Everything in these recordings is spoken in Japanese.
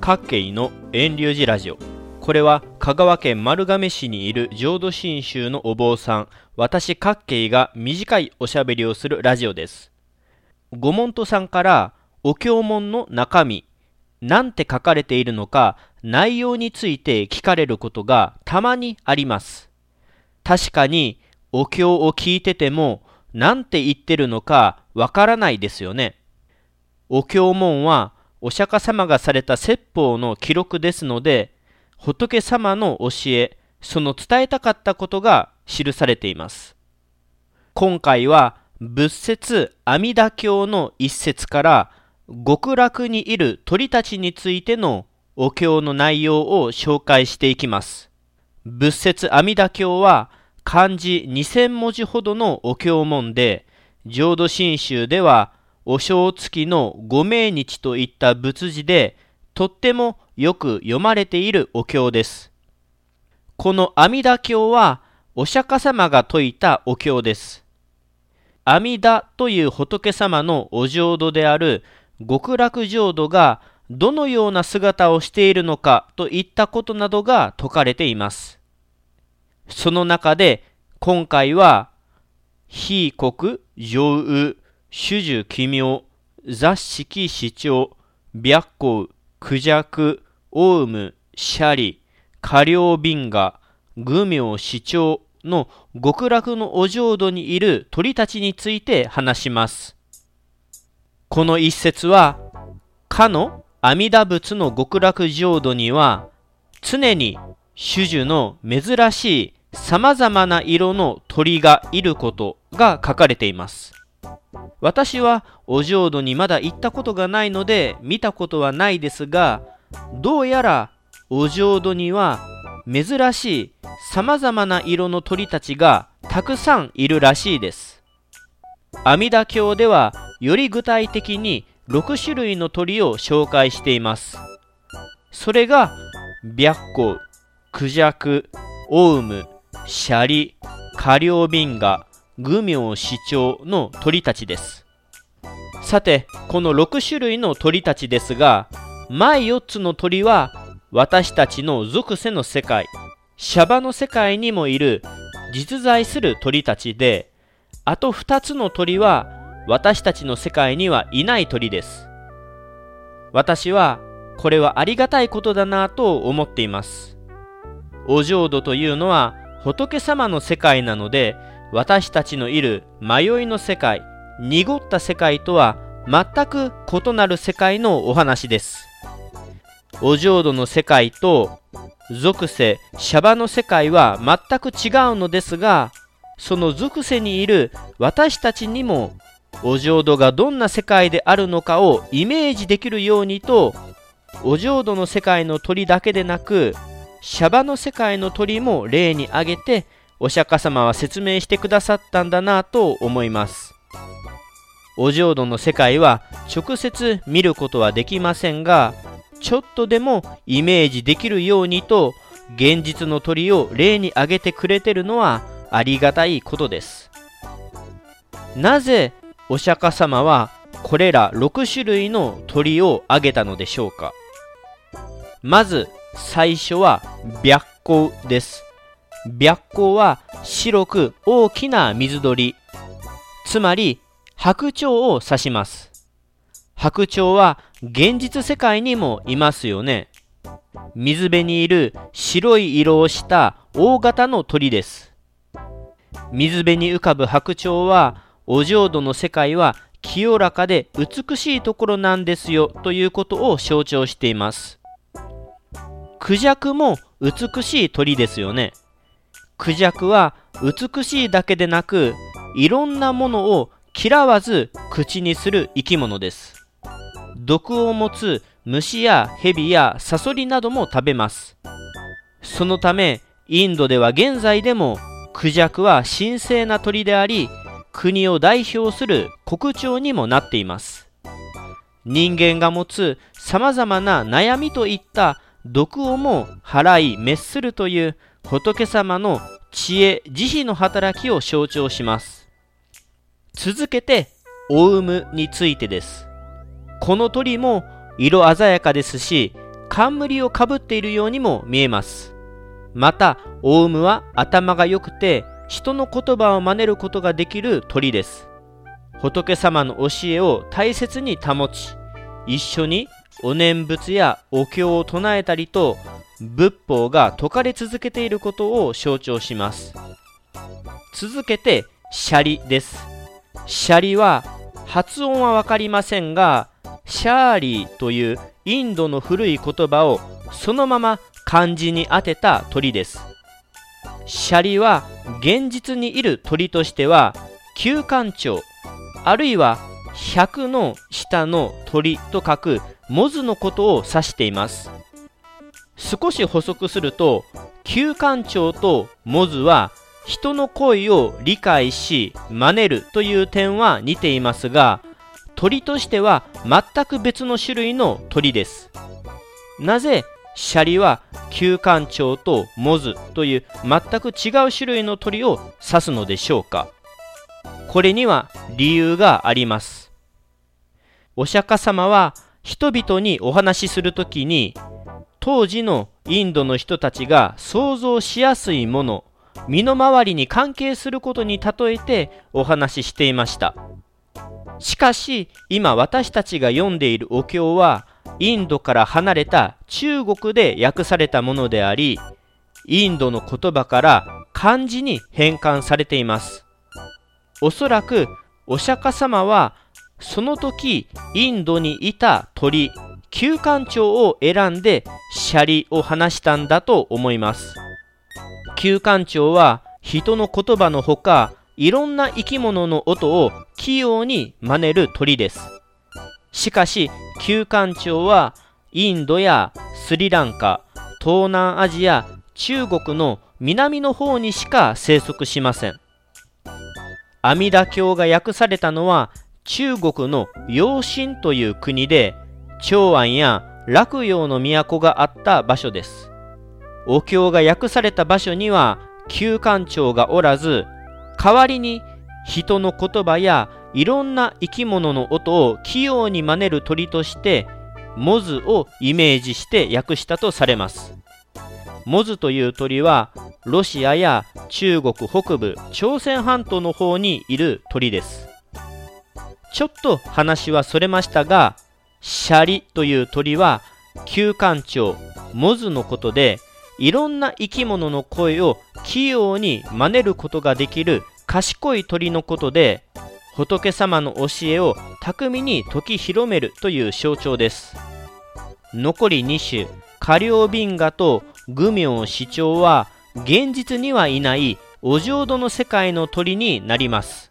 各系の遠流寺ラジオ。これは香川県丸亀市にいる浄土真宗のお坊さん。私各系が短いおしゃべりをするラジオです。ご門徒さんからお経文の中身なんて書かれているのか内容について聞かれることがたまにあります。確かにお経を聞いててもなんて言ってるのかわからないですよね。お経文はお釈迦様がされた説法の記録ですので仏様の教えその伝えたかったことが記されています。今回は仏説阿弥陀経の一節から極楽にいる鳥たちについてのお経の内容を紹介していきます。仏説阿弥陀経は漢字2000文字ほどのお経文で浄土真宗ではお正月のご命日といった仏字でとってもよく読まれているお経です。この阿弥陀経はお釈迦様が説いたお経です。阿弥陀という仏様のお浄土である極楽浄土がどのような姿をしているのかといったことなどが説かれています。その中で今回は非国上右主樹奇妙、雑式市長、白光、クジャク、オウム、シャリ、過料瓶河、愚名市長の極楽のお浄土にいる鳥たちについて話します。この一節は、かの阿弥陀仏の極楽浄土には、常に種樹の珍しい様々な色の鳥がいることが書かれています。私はお浄土にまだ行ったことがないので見たことはないですがどうやらお浄土には珍しい様々な色の鳥たちがたくさんいるらしいです。阿弥陀経ではより具体的に6種類の鳥を紹介しています。それが白虎クジャクオウムシャリカリョウビンガ愚名市長の鳥たちです。さて、この6種類の鳥たちですが、前4つの鳥は私たちの属性の世界、シャバの世界にもいる実在する鳥たちで、あと2つの鳥は私たちの世界にはいない鳥です。私はこれはありがたいことだなと思っています。お浄土というのは仏様の世界なので私たちのいる迷いの世界、濁った世界とは全く異なる世界のお話です。お浄土の世界と属性、シャバの世界は全く違うのですが、その属性にいる私たちにもお浄土がどんな世界であるのかをイメージできるようにとお浄土の世界の鳥だけでなくシャバの世界の鳥も例に挙げてお釈迦様は説明してくださったんだなと思います。お浄土の世界は直接見ることはできませんが、ちょっとでもイメージできるようにと現実の鳥を例に挙げてくれてるのはありがたいことです。なぜお釈迦様はこれら6種類の鳥を挙げたのでしょうかまず最初は白光です。白光は白く大きな水鳥、つまり白鳥を指します。白鳥は現実世界にもいますよね。水辺にいる白い色をした大型の鳥です。水辺に浮かぶ白鳥はお浄土の世界は清らかで美しいところなんですよということを象徴しています。クジャクも美しい鳥ですよね。クジャクは美しいだけでなくいろんなものを嫌わず口にする生き物です。毒を持つ虫や蛇やサソリなども食べます。そのためインドでは現在でもクジャクは神聖な鳥であり国を代表する国鳥にもなっています。人間が持つ様々な悩みといった毒をも払い滅するという仏様の知恵慈悲の働きを象徴します続けてオウムについてですこの鳥も色鮮やかですし冠をかぶっているようにも見えます。また、オウムは頭が良くて、人の言葉を真似ることができる鳥です。仏様の教えを大切に保ち、一緒にお念仏やお経を唱えたりと、仏法が説かれ続けていることを象徴します。続けて、シャリです。シャリは発音はわかりませんが、シャーリーというインドの古い言葉をそのまま漢字に当てた鳥です。シャリは現実にいる鳥としては、休館長、あるいは100の下の鳥と書くモズのことを指しています。少し補足すると、休館長とモズは人の声を理解し真似るという点は似ていますが鳥としては全く別の種類の鳥です。なぜシャリは休館長とモズという全く違う種類の鳥を指すのでしょうか。これには理由があります。お釈迦様は人々にお話しするときに当時のインドの人たちが想像しやすいもの身の回りに関係することに例えてお話ししていました。しかし今私たちが読んでいるお経はインドから離れた中国で訳されたものでありインドの言葉から漢字に変換されています。おそらくお釈迦様はその時インドにいた鳥休館長を選んでシャリを話したんだと思います。休館長は人の言葉のほかいろんな生き物の音を器用に真似る鳥です。しかし休館長はインドやスリランカ東南アジア中国の南の方にしか生息しません。阿弥陀経が訳されたのは中国の陽神という国で長安や洛陽の都があった場所です。お経が訳された場所には休館長がおらず代わりに人の言葉やいろんな生き物の音を器用に真似る鳥としてモズをイメージして訳したとされます。モズという鳥はロシアや中国北部朝鮮半島の方にいる鳥です。ちょっと話はそれましたがシャリという鳥は休館長モズのことでいろんな生き物の声を器用に真似ることができる賢い鳥のことで仏様の教えを巧みに説き広めるという象徴です。残り2種過料瓶河と愚明市長は現実にはいないお浄土の世界の鳥になります。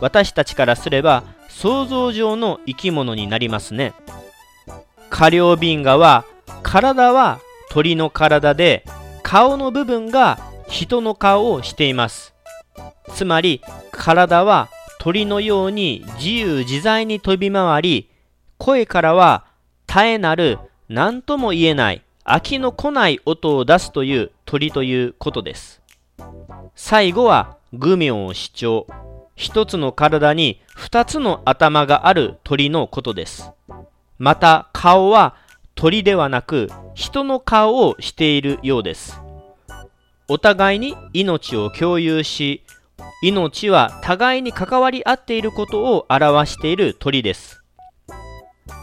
私たちからすれば想像上の生き物になりますね。過料瓶河は体は鳥の体で顔の部分が人の顔をしています。つまり体は鳥のように自由自在に飛び回り声からは絶えなる何とも言えない飽きの来ない音を出すという鳥ということです。最後は愚明主張。一つの体に二つの頭がある鳥のことですまた顔は鳥ではなく人の顔をしているようです。お互いに命を共有し、命は互いに関わり合っていることを表している鳥です。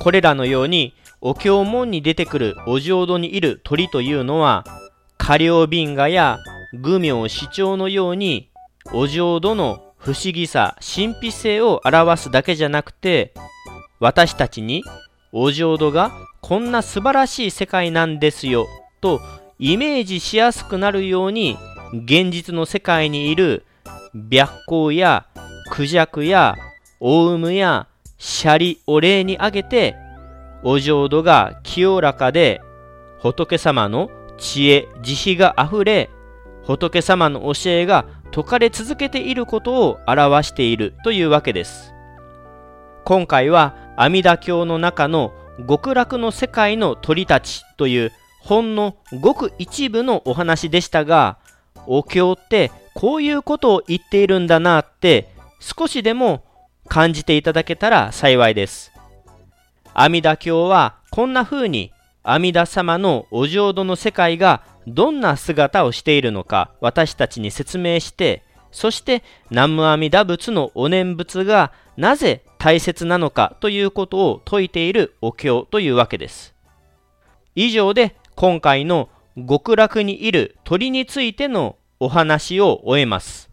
これらのようにお経門に出てくるお浄土にいる鳥というのは、過料瓶河や愚明主張のようにお浄土の不思議さ、神秘性を表すだけじゃなくて、私たちにお浄土がこんな素晴らしい世界なんですよとイメージしやすくなるように現実の世界にいる白光やクジャクやオウムやシャリを例に挙げてお浄土が清らかで仏様の知恵慈悲があふれ仏様の教えが説かれ続けていることを表しているというわけです今回は阿弥陀経の中の極楽の世界の鳥たちというほんのごく一部のお話でしたが、お経ってこういうことを言っているんだなって少しでも感じていただけたら幸いです。阿弥陀経はこんな風に阿弥陀様のお浄土の世界がどんな姿をしているのか私たちに説明してそして南無阿弥陀仏のお念仏がなぜ大切なのかということを説いているお経というわけです。以上で今回の極楽にいる鳥についてのお話を終えます。